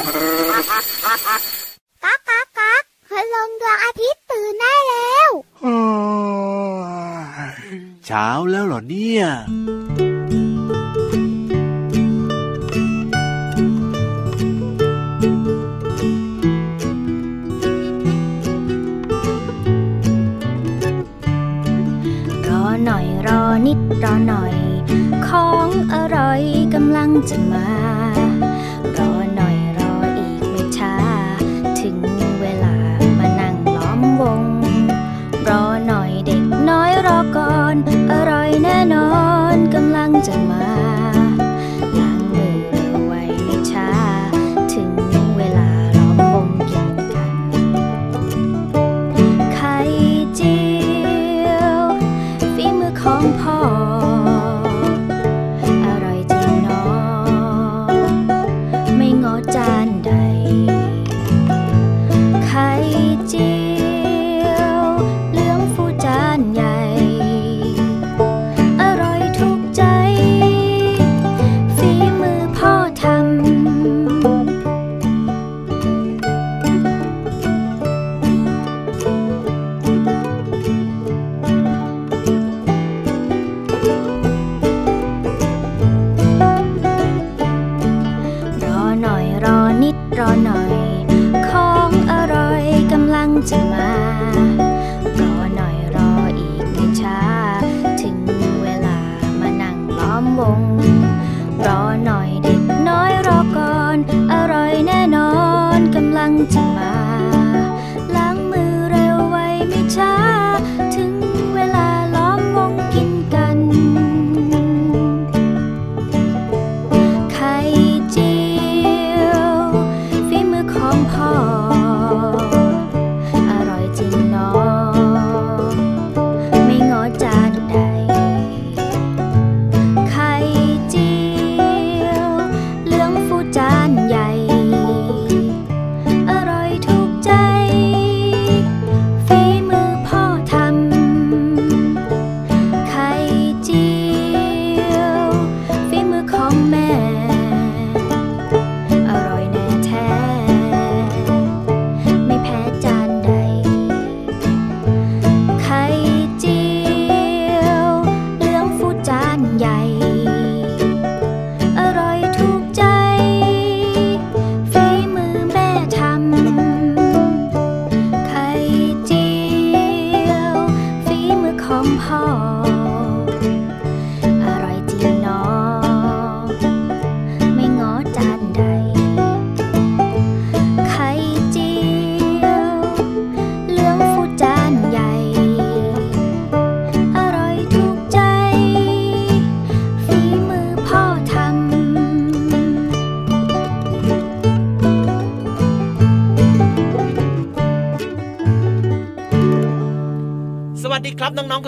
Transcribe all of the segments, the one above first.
ก๊ากก๊ากก๊ากพลังดวงอาทิตย์ตื่นได้แล้วเช้าแล้วเหรอเนี่ยรอหน่อยรอนิดรอหน่อย ของอร่อยกำลังจะมา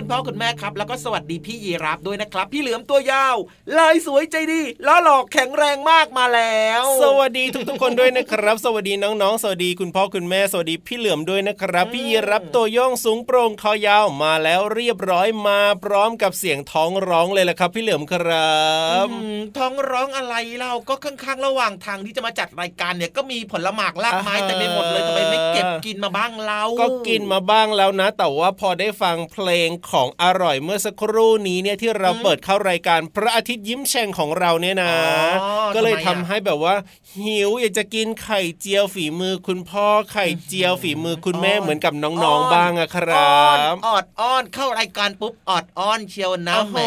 ครับน้องๆคุณพ่อคุณแม่ครับ แล้วก็สวัสดีพี่ยีรับด้วยนะครับ พี่เหลือมตัวยาวลายสวยใจดีล้อหลอกแข็งแรงมากมาแล้ว สวัสดีทุกๆคนด้วยนะครับ สวัสดีน้องๆ สวัสดีคุณพ่อคุณแม่สวัสดีพี่เหลือมด้วยนะครับ พี่ยีรับตัวโย่องสูงโปร่งคอยาวมาแล้วเรียบร้อยมาพร้อมกับเสียงท้องร้องเลยแหละครับ พี่เหลือมครับอืมท้องร้องอะไรเราก็ข้างๆ ระหว่างทางที่จะมาจัดรายการเนี่ยก็มีผลหมากลากไม้แต่ไม่หมดเลยทำไมไม่เก็บกินมาบ้างเรา ก็กินมาบ้างแล้วนะ แต่ว่าพอได้ฟังเพลงของอร่อยเมื่อสักครู่นี้เนี่ยที่เราเปิดเข้ารายการพระอาทิตย์ยิ้มแฉ่งของเราเนี่ยนะอ๋อก็เลยทำทำไมอะให้แบบว่า หิวอยากจะกินไข่เจียวฝีมือคุณพ่อไข่เจียวฝีมือคุณแม่เหมือนกับน้องๆบ้างอะครัอ้อนบออดอ้อนเข้ารายการปุ๊บออดอ้อนเชียวนะโอ้แหโห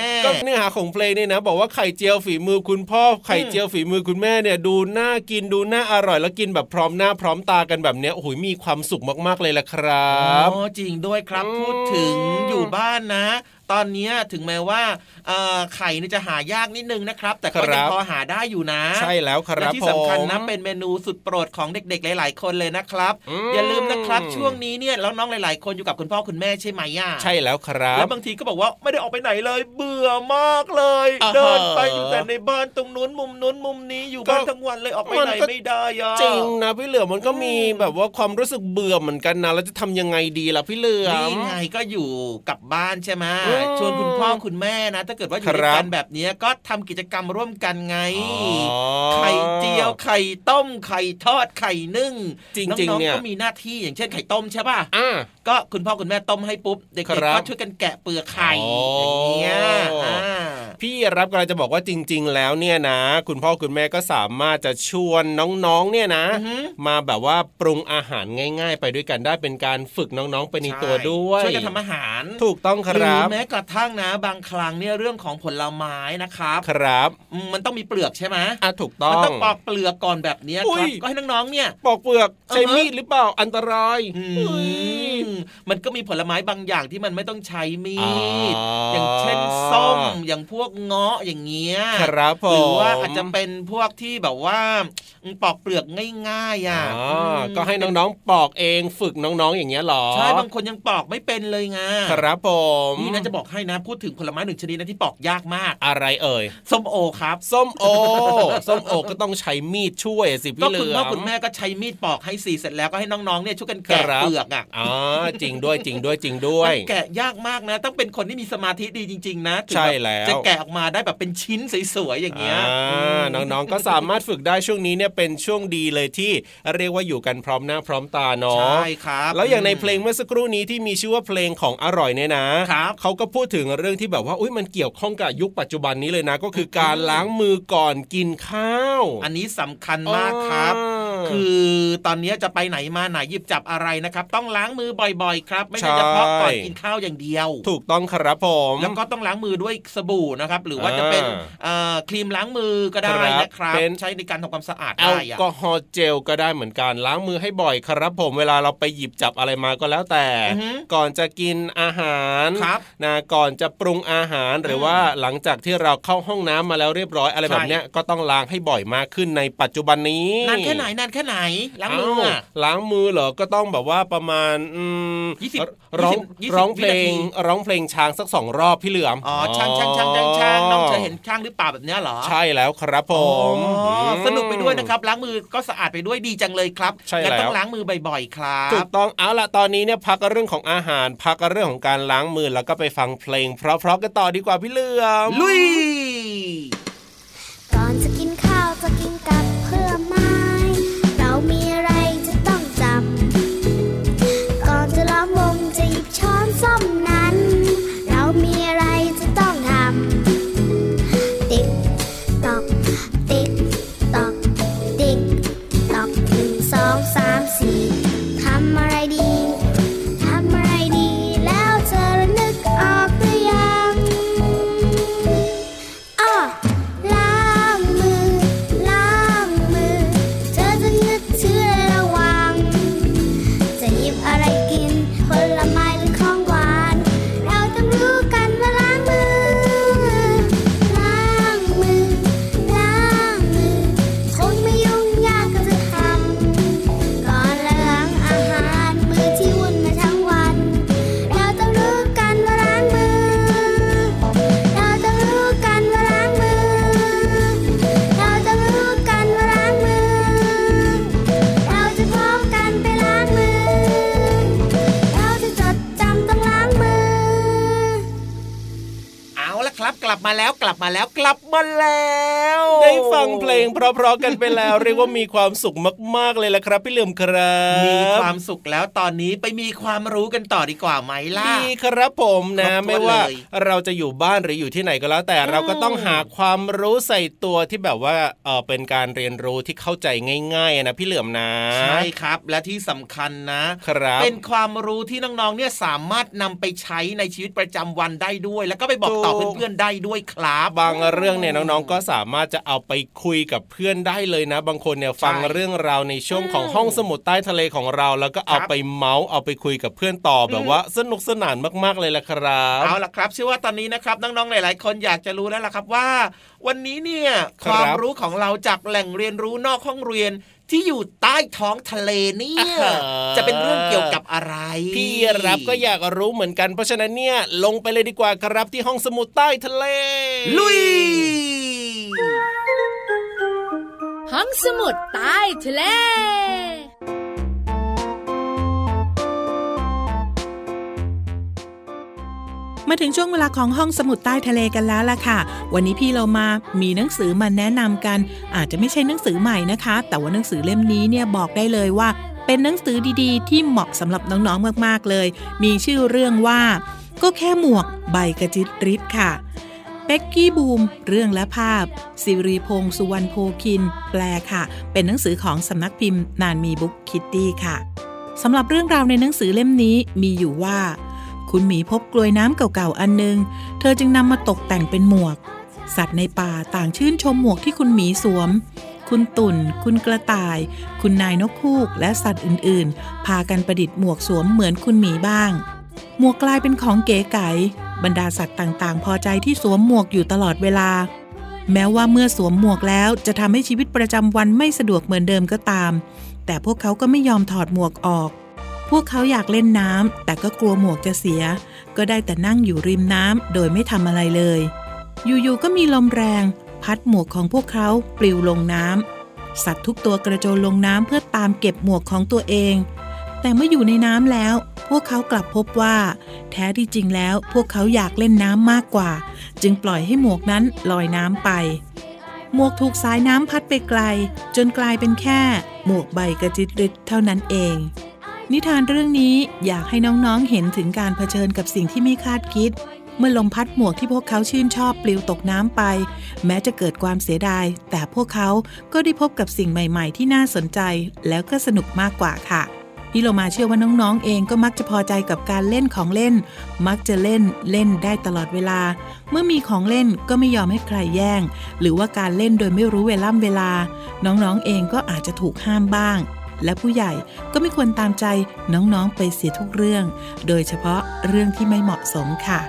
มก็เนื้อหาของเพลงเนี่ยนะ บอกว่าไข่เจียวฝีมือคุณพ่อไข่เจียวฝีมือคุณแม่เนี่ยดูน่ากินดูน่าอร่อยแล้วกินแบบพร้อมหน้าพร้อมตากันแบบเนี้ยโอ้โหมีความสุขมากๆเลยล่ะครับอ๋อจริงด้วยครับอืมพูดถึงอยู่บ้านนะตอนเนี้ยถึงแม้ว่าเอ่อไข่เนี่ยจะหายากนิดนึงนะครับ แต่ก็ยังพอหาได้อยู่นะ ใช่แล้วคและรับที่สำคัญนะผมเป็นเมนูสุดโปรดของเด็กๆ หลาย ๆ คนเลยนะครับอืมอย่าลืมนะครับช่วงนี้เนี่ยแล้วน้องหลาย ๆ คนอยู่กับคุณพ่อคุณแม่ใช่ไหมย่าใช่แล้วครับแล้วบางทีก็บอกว่าไม่ได้ออกไปไหนเลย เบื่อมากเลยอ่าฮะเดินไปอยู่แต่ในบ้านตรงนู้นมุมนู้นมุมนี้อยู่บ้านก็ทั้งวันเลยออกไปมันไหนก็ไม่ได้อะจริงนะพี่เหลือมมันก็มีอืมแบบว่าความรู้สึกเบื่อเหมือนกันนะแล้วจะทำยังไงดีล่ะพี่เหลือนี่มไงก็อยู่กับบ้านใช่ไหมอืมชวนคุณพ่อคุณแม่นะ ถ้าเกิดว่าอยู่ด้วยกันแบบนี้ก็ทำกิจกรรมร่วมกันไง ไข่เจียวไข่ต้มไข่ทอดไข่นึ่งจริงๆเนี่ยน้องๆก็มีหน้าที่อย่างเช่นไข่ต้มใช่ป่ะอ่าก็คุณพ่อคุณแม่ต้มให้ปุ๊บเด็กครัๆบก็ช่วยกันแกะเปลือกไข่อ๋อออย่างเงี้ยอ่าพี่รับกำลังจะบอกว่าจริง ๆ แล้วเนี่ยนะ คุณพ่อคุณแม่ก็สามารถจะชวนน้องๆเนี่ยนะอือหือมาแบบว่าปรุงอาหารง่าย ๆ ไปด้วยกันได้เป็นการฝึกน้องๆไปในตัวด้วยช่วยกันทำอาหารถูกต้องคหรืรัอบแม้กระทั่งนะ บางครั้งเนี่ยเรื่องของผลไม้นะครับ ครับอืมมันต้องมีเปลือกใช่ไหมอะถูกต้อมันงต้องปอกเปลือกก่อนแบบเนี้ยอุ้ครับยก็ให้น้องๆเนี่ย ปอกเปลือกใช้อือฮะมีดหรือเปล่าอันตรายอืเฮ้ยมมันก็มีผลไม้บางอย่างที่มันไม่ต้องใช้มีดอ๋อออย่างเช่นส้มอย่างพวกเงาะอย่างเงี้ยครับผมหรือว่าอาจจะเป็นพวกที่แบบว่าอืมปอกเปลือกง่ายๆอะอ๋อมก็ให้น้องๆปอกเองฝึกน้องๆอย่างเงี้ยหรอใช่บางคนยังปอกไม่เป็นเลยไงครับผมนี่นะจะบอกให้นะพูดถึงผลไม้หนึ่งชนิดนะที่ปอกยากมาก อะไรเอ่ยส้มโอครับส้มโอส้มโอก็ต้องใช้มีดช่วยสิก็พี่เหลืคุณอพ่อมคุณแม่ก็ใช้มีดปอกให้สีเสร็จแล้วก็ให้น้องๆเนี่ยช่วยกันแกะครับเปลือกอะอ๋อจริงด้วยจริงด้วยจริงด้วยมันแกะยากมากนะ ต้องเป็นคนที่มีสมาธิดีจริง ๆ นะถึงใช่บบแล้วจะแกะออกมาได้แบบเป็นชิ้นสวยๆอย่างเงี้ยอ่าน้องๆก็สามารถฝึกได้ช่วงนี้เนี่ยเป็นช่วงดีเลยที่เรียกว่าอยู่กันพร้อมหน้าพร้อมตาเนาะใช่ครับแล้วอย่างในเพลงเมื่อสักครู่นี้ที่มีชื่อว่าเพลงของอร่อยเนี่ยนะครับเขาก็พูดถึงเรื่องที่แบบว่าอุ้ยมันเกี่ยวข้องกับยุคปัจจุบันนี้เลยนะ ก็คือการล้างมือก่อนกินข้าว อันนี้สำคัญมากครับอ่า คือตอนนี้จะไปไหนมาไหนหยิบจับอะไรนะครับ ต้องล้างมือบ่อยๆ ครับ ไม่ใช่ใช่เฉพาะก่อนกินข้าวอย่างเดียว ถูกต้องครับผมแล้วก็ต้องล้างมือด้วยสบู่นะครับ หรือว่าจะเป็นอ่าเอ่อครีมล้างมือก็ได้ครับนะครับเป็นใช้ในการทำความสะอาดแอลได้อะกอฮอล์เจลก็ได้เหมือนกันล้างมือให้บ่อยครับ ผมเวลาเราไปหยิบจับอะไรมาก็แล้วแต่อือฮึก่อนจะกินอาหารครับนะก่อนจะปรุงอาหารหรือว่าหลังจากที่เราเข้าห้องน้ำมาแล้วเรียบร้อยอะไรใช่แบบเนี้ยก็ต้องล้างให้บ่อยมากขึ้นในปัจจุบันนี้นานแค่ไหนนานแค่ไหนล้างมืออะเล้างมือเหรอก็ต้องแบบว่าประมาณอืมยี่สิบร้องยี่สิบร้องเพลวินาทีงร้องเพลงช้างสักสองรอบพี่เหลือมอ๋อช่างช่างช่างช่างช่างน้องเคยเห็นช่างหรือเปล่าแบบเนี้ยเหรอใช่แล้วครับผมอ๋อมสนุกไปด้วยนะครับล้างมือก็สะอาดไปด้วยดีจังเลยครับใช่งั้นแล้วต้องล้างมือบ่อยๆครัถูบกต้องเอาล่ะตอนนี้เนี่ยพักเรื่องของอาหาร พักเรื่องของการล้างมือแล้วก็ไปฟังเพลง เพราะๆกันต่อดีกว่าพี่เหลือมลุยก่อนจะ ครับ กลับมาแล้วกลับมาแล้วกลับมาแล้ว ได้ฟังเพลงเพราะๆกันไปแล้ว เรียกว่ามีความสุขมากๆเลยละครับ พี่เหลือมครับ มีความสุขแล้วตอนนี้ไปมีความรู้กันต่อดีกว่าไหมล่ะดีครับผมนะครบถ้วนไม่ว่าเลยเราจะอยู่บ้านหรืออยู่ที่ไหนก็แล้ว แต่เราก็ต้องหาความรู้ใส่ตัวที่แบบว่าเออเป็นการเรียนรู้ที่เข้าใจง่ายๆนะพี่เหลือมนะใช่ครับ และที่สำคัญนะครับเป็นความรู้ที่น้องๆเนี่ยสามารถนำไปใช้ในชีวิตประจำวันได้ด้วย แล้วก็ไปบอกต่อถูกเพื่อนๆได้ด้วยครับ บางเรื่องเนี่ยน้องๆก็สามารถจะเอาไปคุยกับเพื่อนได้เลยนะ บางคนเนี่ยฟังใช่เรื่องราวในช่วงของห้องสมุดใต้ทะเลของเรา แล้วก็เอาครับไปเมาส์เอาไปคุยกับเพื่อนต่อแบบอืมว่าสนุกสนานมากๆเลยละครับเอาล่ะครับเชื่อว่าตอนนี้นะครับน้องๆหลาย ๆ คนอยากจะรู้แล้วล่ะครับว่า วันนี้เนี่ยคครับวามรู้ของเราจากแหล่งเรียนรู้นอกห้องเรียนที่อยู่ใต้ท้องทะเลเนี่ยอ่าจะเป็นเรื่องเกี่ยวกับอะไร พี่รับก็อยากรู้เหมือนกันเพราะฉะนั้นเนี่ยลงไปเลยดีกว่าครับที่ห้องสมุดใต้ทะเล ลุย ห้องสมุดใต้ทะเล มาถึงช่วงเวลาของห้องสมุดใต้ทะเลกันแล้วล่ะค่ะ วันนี้พี่เรามามีหนังสือมาแนะนำกัน อาจจะไม่ใช่หนังสือใหม่นะคะ แต่ว่าหนังสือเล่มนี้เนี่ยบอกได้เลยว่า เป็นหนังสือดีๆ ที่เหมาะสำหรับน้องๆมากๆเลย มีชื่อเรื่องว่า ก็แค่หมวกใบกระจิตริดค่ะเป็กกี้บูม เรื่องและภาพ สิริพงษ์สุวรรณโพคิน แปลค่ะ เป็นหนังสือของสำนักพิมพ์นานมีบุ๊กคิตตี้ค่ะสำหรับเรื่องราวในหนังสือเล่มนี้มีอยู่ว่า คุณหมีพบกลวยน้ำเก่าๆอันนึง เธอจึงนำมาตกแต่งเป็นหมวก สัตว์ในป่าต่างชื่นชมหมวกที่คุณหมีสวม คุณตุ่น คุณกระต่าย คุณนายนกคูก และสัตว์อื่นๆ พากันประดิษฐ์หมวกสวมเหมือนคุณหมีบ้าง หมวกกลายเป็นของเก๋ไก๋บรรดาสัตว์ต่างๆ พอใจที่สวมหมวกอยู่ตลอดเวลา แม้ว่าเมื่อสวมหมวกแล้วจะทำให้ชีวิตประจำวันไม่สะดวกเหมือนเดิมก็ตาม แต่พวกเขาก็ไม่ยอมถอดหมวกออก พวกเขาอยากเล่นน้ำแต่ก็กลัวหมวกจะเสีย ก็ได้แต่นั่งอยู่ริมน้ำโดยไม่ทำอะไรเลย อยู่ๆก็มีลมแรง พัดหมวกของพวกเขาปลิวลงน้ำสัตว์ทุกตัวกระโจนลงน้ำเพื่อตามเก็บหมวกของตัวเอง แต่เมื่ออยู่ในน้ำแล้ว พวกเขากลับพบว่า แท้ที่จริงแล้วพวกเขาอยากเล่นน้ำมากกว่า จึงปล่อยให้หมวกนั้นลอยน้ำไป หมวกถูกสายน้ำพัดไปไกล จนกลายเป็นแค่ หมวกใบกระจิตริดเท่านั้นเอง นิทานเรื่องนี้อยากให้น้องๆ เห็นถึงการเผชิญกับสิ่งที่ไม่คาดคิด เมื่อลมพัดหมวกที่พวกเขาชื่นชอบปลิวตกน้ำไป แม้จะเกิดความเสียดาย แต่พวกเขาก็ได้พบกับสิ่งใหม่ๆ ที่น่าสนใจ แล้วก็สนุกมากกว่าค่ะพี่โลมาเชื่อว่าน้องๆ เองก็มักจะพอใจกับการเล่นของเล่น มักจะเล่นเล่นได้ตลอดเวลา เมื่อมีของเล่นก็ไม่ยอมให้ใครแย่ง หรือว่าการเล่นโดยไม่รู้เวล่ำเวลา น้องๆ เองก็อาจจะถูกห้ามบ้าง และผู้ใหญ่ก็ไม่ควรตามใจน้องๆไปเสียทุกเรื่อง โดยเฉพาะเรื่องที่ไม่เหมาะสมค่ะ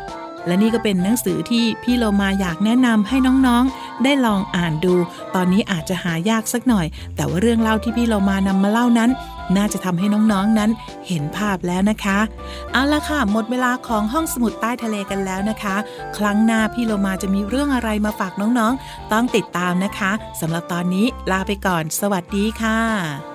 และนี่ก็เป็นหนังสือที่พี่โลมาอยากแนะนำให้น้องๆ ได้ลองอ่านดู ตอนนี้อาจจะหายากสักหน่อย แต่ว่าเรื่องเล่าที่พี่โลมานำมาเล่านั้น น่าจะทำให้น้องๆนั้นเห็นภาพแล้วนะคะ เอาละค่ะ หมดเวลาของห้องสมุดใต้ทะเลกันแล้วนะคะ ครั้งหน้าพี่โลมาจะมีเรื่องอะไรมาฝากน้องๆ ต้องติดตามนะคะสำหรับตอนนี้ลาไปก่อน สวัสดีค่ะ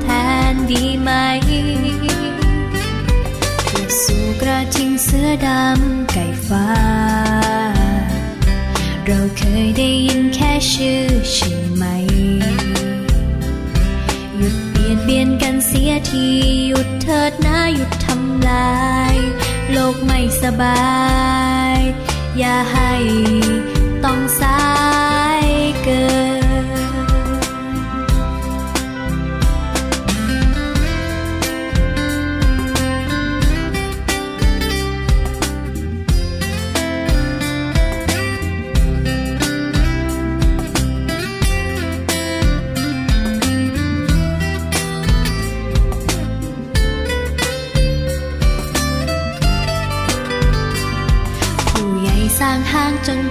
แทน ดีไหมเพื่อสู่กระทิงเสือดำไก่ฟ้า เราเคยได้ยินแค่ชื่อใช่ไหม หยุดเบียดเบียนกันเสียที หยุดเถิดนะหยุดทำลาย โลกไม่สบาย อย่าให้ต้องสายเกิน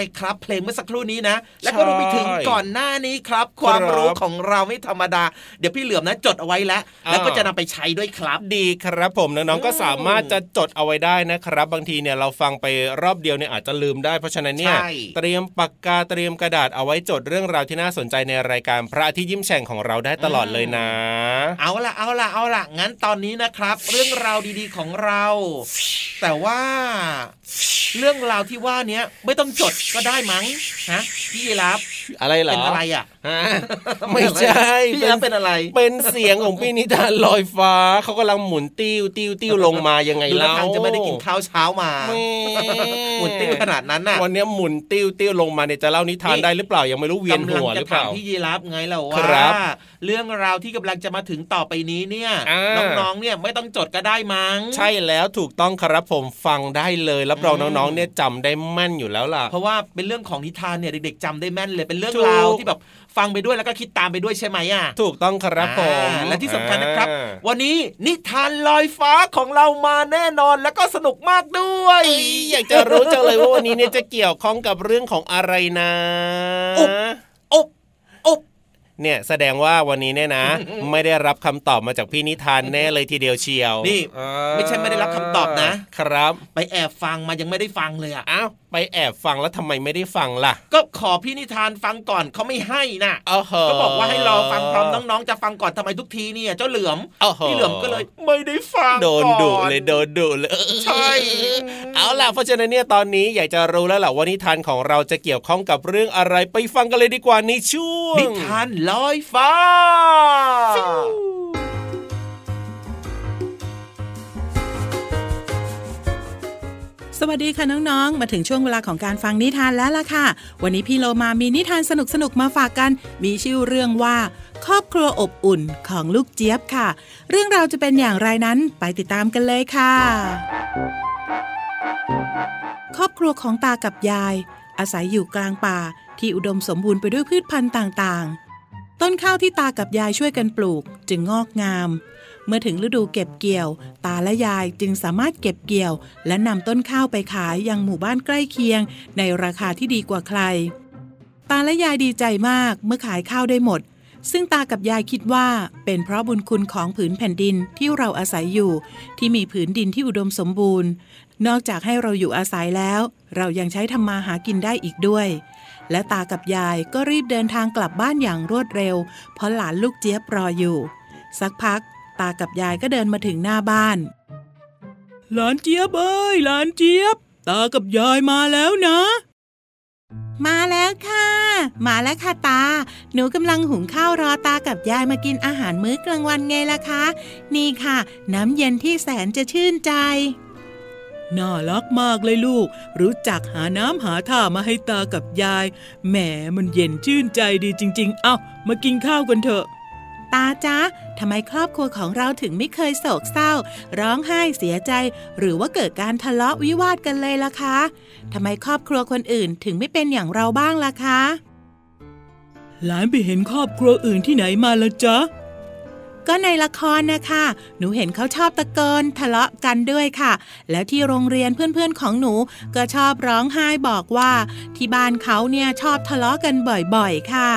เลยครับ เพลงเมื่อสักครู่นี้นะ แล้วก็รวมไปถึงก่อนหน้านี้ครับ ความรู้ของเราไม่ธรรมดา เดี๋ยวพี่เหลือมนะจดเอาไว้แล้ว แล้วก็จะนำไปใช้ด้วยครับดีครับ ผมน้องๆก็สามารถจะจดเอาไว้ได้นะครับ บางทีเนี่ยเราฟังไปรอบเดียวเนี่ยอาจจะลืมได้เพราะฉะนั้นเนี่ยใช่เตรียมปากกาเตรียมกระดาษเอาไว้จดเรื่องราวที่น่าสนใจในรายการพระอาทิตย์ยิ้มแฉ่งของเราได้ตลอดเลยนะ เอาละเอาละเอาละงั้นตอนนี้นะครับ เรื่องราวดีๆของเรา แต่ว่าเรื่องราวที่ว่าเนี้ยไม่ต้องจดก็ได้มั้งฮะพี่ยีรับอะไรเหรอเป็นอะไรอะฮะไม่ใช่พี่ยีรับเป็นอะไร เป็นเสียงของพี่นิทานลอยฟ้าเขากำลังหมุนติ้วติ้วติ้วลงมายังไงดูท่าเล่าทางจะไม่ได้กินข้าวเช้ามาแม่หมุนติ้วขนาดนั้นน่ะวันนี้หมุนติ้วติ้วลงมาเนี่ยจะเล่านิทานนี่ได้หรือเปล่ายังไม่รู้เวียนหัวกำลังหจะรือเปถามล่าพี่ยีรับไงเราครัว่าบเรื่องราวที่กำลังจะมาถึงต่อไปนี้เนี่ยอ่าน้องๆเนี่ยไม่ต้องจดก็ได้มั้ง ใช่แล้วถูกต้องครับผมฟังได้เลยรับรองอืมน้องๆเนี่ยจำได้แม่นอยู่แล้วล่ะ เพราะว่าเป็นเรื่องของนิทานเนี่ยเด็กๆจำได้แม่นเลยเป็นเรื่องถูกราวที่แบบฟังไปด้วยแล้วก็คิดตามไปด้วยใช่ไหมอะถูกต้องครับผมอ่าและที่สำคัญนะครับอ่าวันนี้นิทานลอยฟ้าของเรามาแน่นอนแล้วก็สนุกมากด้วยเอ้ยอยากจะรู้จังเลยว่าวันนี้เนี่ยจะเกี่ยวข้องกับเรื่องของอะไรนะอุ๊บอบอบ เนี่ยแสดงว่าวันนี้เนี่ยนะ ไม่ได้รับคำตอบมาจากพี่นิทานแน่เลยทีเดียวเชียวนี่อ่าไม่ใช่ไม่ได้รับคำตอบนะ ครับ ไปแอบฟังมายังไม่ได้ฟังเลยอะอ้าวไปแอบฟังแล้วทำไมไม่ได้ฟังล่ะ ก็ขอพี่นิทานฟังก่อนเขาไม่ให้น่ะเออเหอะก็บอกว่าให้รอฟังพร้อมน้องๆจะฟังก่อนทำไมทุกทีเนี่ยเจ้าเหลือมเออเหอะพี่เหลือมก็เลยไม่ได้ฟังโดนดุก่อเลยโดนดุเลยใช่เอาล่ะเพราะฉะนั้นเนี่ยตอนนี้อยากจะรู้แล้วแหละว่านิทานของเราจะเกี่ยวข้องกับเรื่องอะไรไปฟังกันเลยดีกว่าในช่วงนิทานลอยฟ้า สวัสดีค่ะน้องๆ มาถึงช่วงเวลาของการฟังนิทานแล้วล่ะค่ะ วันนี้พี่โลมามีนิทานสนุกๆ มาฝากกัน มีชื่อเรื่องว่า ครอบครัวอบอุ่นของลูกเจี๊ยบค่ะ เรื่องราวจะเป็นอย่างไรนั้นไปติดตามกันเลยค่ะ ครอบครัวของตากับยาย อาศัยอยู่กลางป่าที่อุดมสมบูรณ์ไปด้วยพืชพันธุ์ต่างๆ ต้นข้าวที่ตากับยายช่วยกันปลูกจึงงอกงาม เมื่อถึงฤดูเก็บเกี่ยว ตาและยายจึงสามารถเก็บเกี่ยว และนำต้นข้าวไปขายยังหมู่บ้านใกล้เคียง ในราคาที่ดีกว่าใคร ตาและยายดีใจมากเมื่อขายข้าวได้หมด ซึ่งตากับยายคิดว่า เป็นเพราะบุญคุณของผืนแผ่นดินที่เราอาศัยอยู่ ที่มีผืนดินที่อุดมสมบูรณ์ นอกจากให้เราอยู่อาศัยแล้ว เรายังใช้ทำมาหากินได้อีกด้วย และตากับยายก็รีบเดินทางกลับบ้านอย่างรวดเร็ว เพราะหลานลูกเจี๊ยบรออยู่ สักพัก ตากับยายก็เดินมาถึงหน้าบ้าน หลานเจี๊ยบเอ้ยหลานเจี๊ยบ ตากับยายมาแล้วนะ มาแล้วค่ะ มาแล้วค่ะตา หนูกำลังหุงข้าวรอตากับยายมากินอาหารมื้อกลางวันไงล่ะคะ นี่ค่ะ น้ำเย็นที่แสนจะชื่นใจ น่ารักมากเลยลูก รู้จักหาน้ำหาท่ามาให้ตากับยาย แหมมันเย็นชื่นใจดีจริง ๆ เอ้ามากินข้าวกันเถอะ ตาจ๊ะทำไมครอบครัวของเราถึงไม่เคยโศกเศร้า ร้องไห้เสียใจ หรือว่าเกิดการทะเลาะวิวาทกันเลยล่ะคะทำไมครอบครัวคนอื่นถึงไม่เป็นอย่างเราบ้างล่ะคะ หลานไปเห็นครอบครัวอื่นที่ไหนมาละจ๊ะ ก็ในละครนะคะ หนูเห็นเขาชอบตะโกนทะเลาะกันด้วยค่ะ แล้วที่โรงเรียนเพื่อนๆของหนูก็ชอบร้องไห้บอกว่า ที่บ้านเขาเนี่ยชอบทะเลาะกันบ่อยๆค่ะ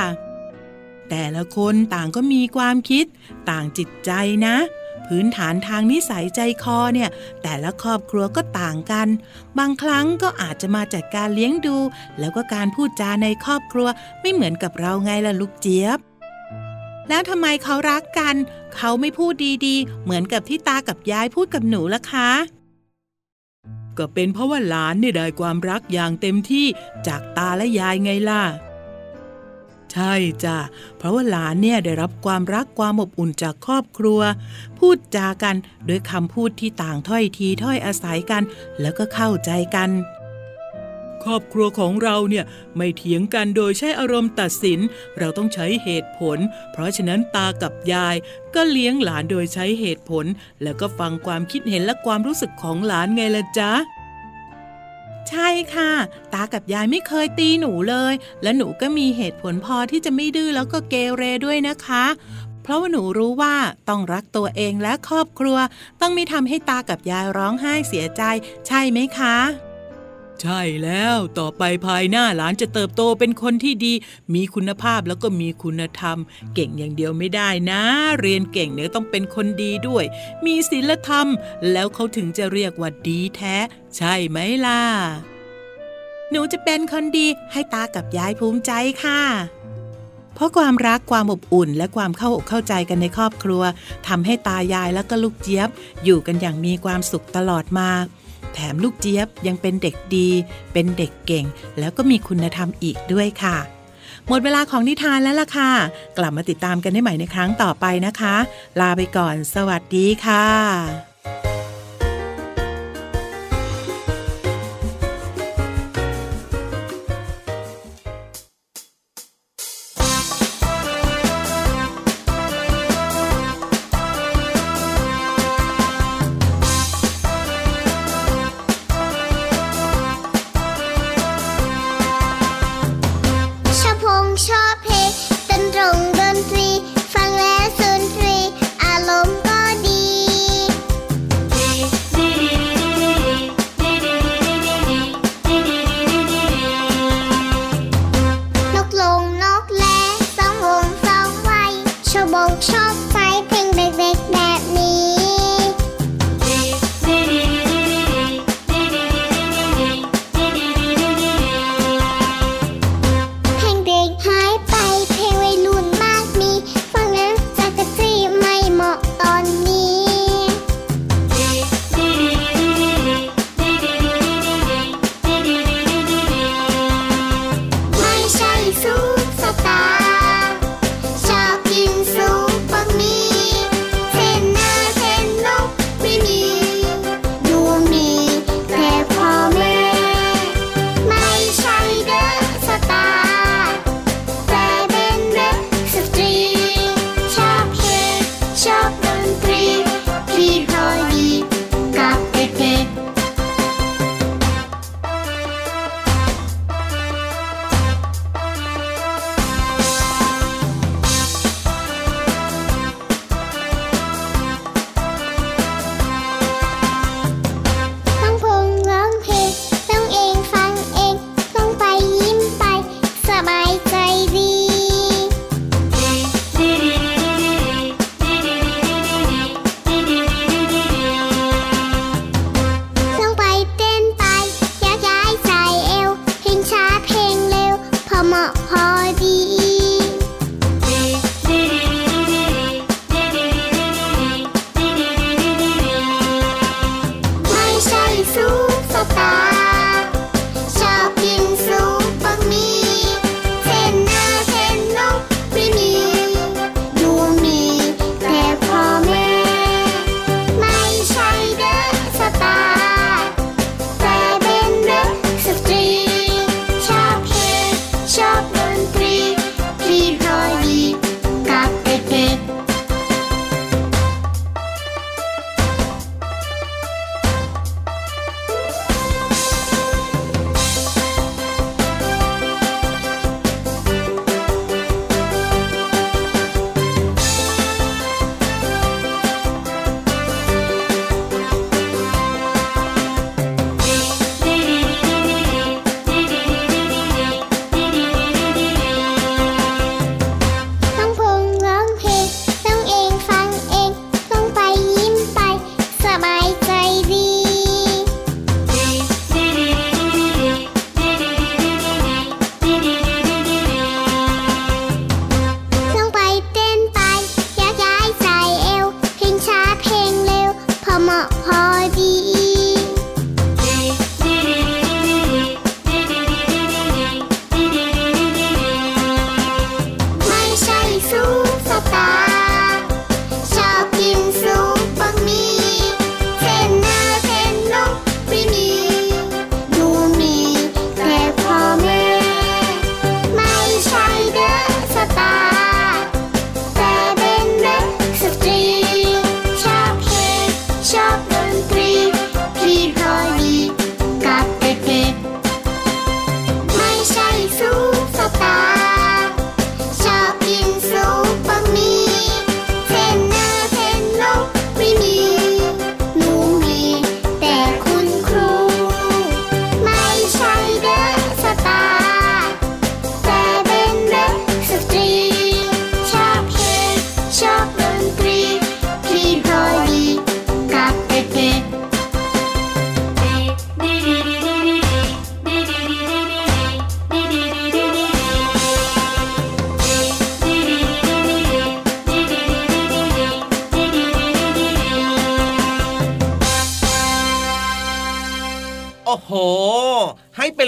แต่ละคนต่างก็มีความคิด ต่างจิตใจนะ พื้นฐานทางนิสัยใจคอเนี่ย แต่ละครอบครัวก็ต่างกัน บางครั้งก็อาจจะมาจากการเลี้ยงดู แล้วก็การพูดจาในครอบครัวไม่เหมือนกับเราไงล่ะลูกเจี๊ยบ แล้วทำไมเขารักกัน เขาไม่พูดดีๆ เหมือนกับที่ตากับยายพูดกับหนูล่ะคะ ก็เป็นเพราะว่าหลานเนี่ยได้ความรักอย่างเต็มที่จากตาและยายไงล่ะ ใช่จ้ะ เพราะว่าหลานเนี่ยได้รับความรักความอบอุ่นจากครอบครัว พูดจากันด้วยคำพูดที่ต่างถ้อยทีถ้อยอาศัยกัน แล้วก็เข้าใจกัน ครอบครัวของเราเนี่ยไม่เถียงกันโดยใช้อารมณ์ตัดสิน เราต้องใช้เหตุผล เพราะฉะนั้นตากับยาย ก็เลี้ยงหลานโดยใช้เหตุผล แล้วก็ฟังความคิดเห็นและความรู้สึกของหลานไงล่ะจ๊ะใช่ค่ะ ตากับยายไม่เคยตีหนูเลย และหนูก็มีเหตุผลพอที่จะไม่ดื้อแล้วก็เกเรด้วยนะคะ เพราะว่าหนูรู้ว่าต้องรักตัวเองและครอบครัว ต้องไม่ทำให้ตากับยายร้องไห้เสียใจ ใช่ไหมคะ ใช่แล้วต่อไปภายหน้าหลานจะเติบโตเป็นคนที่ดี มีคุณภาพแล้วก็มีคุณธรรม เก่งอย่างเดียวไม่ได้นะ เรียนเก่งเนี่ยต้องเป็นคนดีด้วย มีศีลธรรม แล้วเขาถึงจะเรียกว่าดีแท้ ใช่ไหมล่ะ หนูจะเป็นคนดีให้ตากับยายภูมิใจค่ะเพราะความรักความอบอุ่น และความเข้าอกเข้าใจกันในครอบครัวทำให้ตายายและก็ลูกเจี๊ยบ อยู่กันอย่างมีความสุขตลอดมา แถมลูกเจี๊ยบยังเป็นเด็กดี เป็นเด็กเก่ง แล้วก็มีคุณธรรมอีกด้วยค่ะ หมดเวลาของนิทานแล้วล่ะค่ะ กลับมาติดตามกันได้ใหม่ในครั้งต่อไปนะคะ ลาไปก่อน สวัสดีค่ะ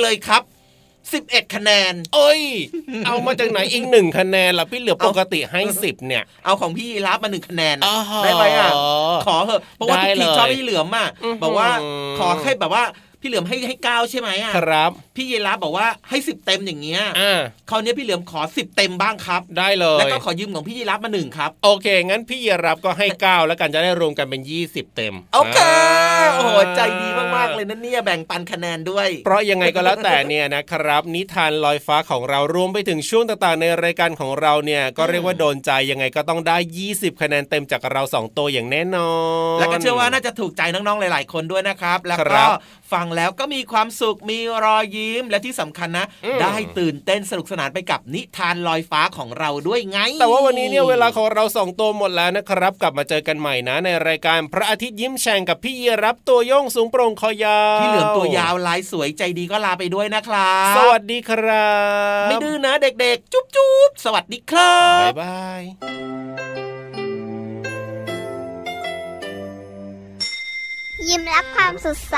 เลยครับ11 คะแนน เอ้ย เอามาจากไหนอีกหนึ่งคะแนนล่ะพี่เหลือมเอาปกติให้สิบเนี่ย เอาของพี่ยีรับมาหนึ่งคะแนนอ๋อได้ไหมอะ ขอเหอะ เพราะว่าได้ทุกทีเลยชอบพี่เหลือมอะอื้อหือบอกว่าขอให้แบบว่าพี่เหลือมให้ให้เก้าใช่ไหมอะครับ พี่ยีรับบอกว่าให้สิบเต็มอย่างเงี้ยอ่าคราวนี้พี่เหลือมขอสิบเต็มบ้างครับ ได้เลย แล้วก็ขอยืมของพี่ยีรับมาหนึ่งครับ โอเค งั้นพี่เยรับก็ให้เก้าแล้วกันจะได้รวมกันเป็น20เต็ม โอเคาโอ้โห ใจดีมากๆเลยนะเนี่ยแบ่งปันคะแนนด้วย เพราะยังไงก็แล้วแต่เนี่ยนะครับ นิทานลอยฟ้าของเรารวมไปถึงช่วงต่างๆ ในรายการของเราเนี่ยก็เรียกว่าโดนใจยังไงก็ต้องได้ 20 คะแนนเต็มจากเราสองตัวอย่างแน่นอน แล้วก็เชื่อว่าน่าจะถูกใจน้องๆหลาย ๆ คนด้วยนะครับ แล้วคก็รับฟังแล้วก็มีความสุขมีรอยยิ้มและที่สำคัญนะอืมได้ตื่นเต้นสนุกสนานไปกับนิทานลอยฟ้าของเราด้วยไง แต่ว่าวันนี้เนี่ยเวลาของเราสองตัวหมดแล้วนะครับ กลับมาเจอกันใหม่นะ ในรายการพระอาทิตย์ยิ้มแฉ่งกับพี่เยรับตัวโยงสูงโปร่งคอยาวพี่เหลือมตัวยาวลายสวยใจดีก็ลาไปด้วยนะครับสวัสดีครับ ไม่ดื้อนะเด็กๆ จุ๊บจุ๊บสวัสดีครับบ๊ายบายยิ้มรับความสดใส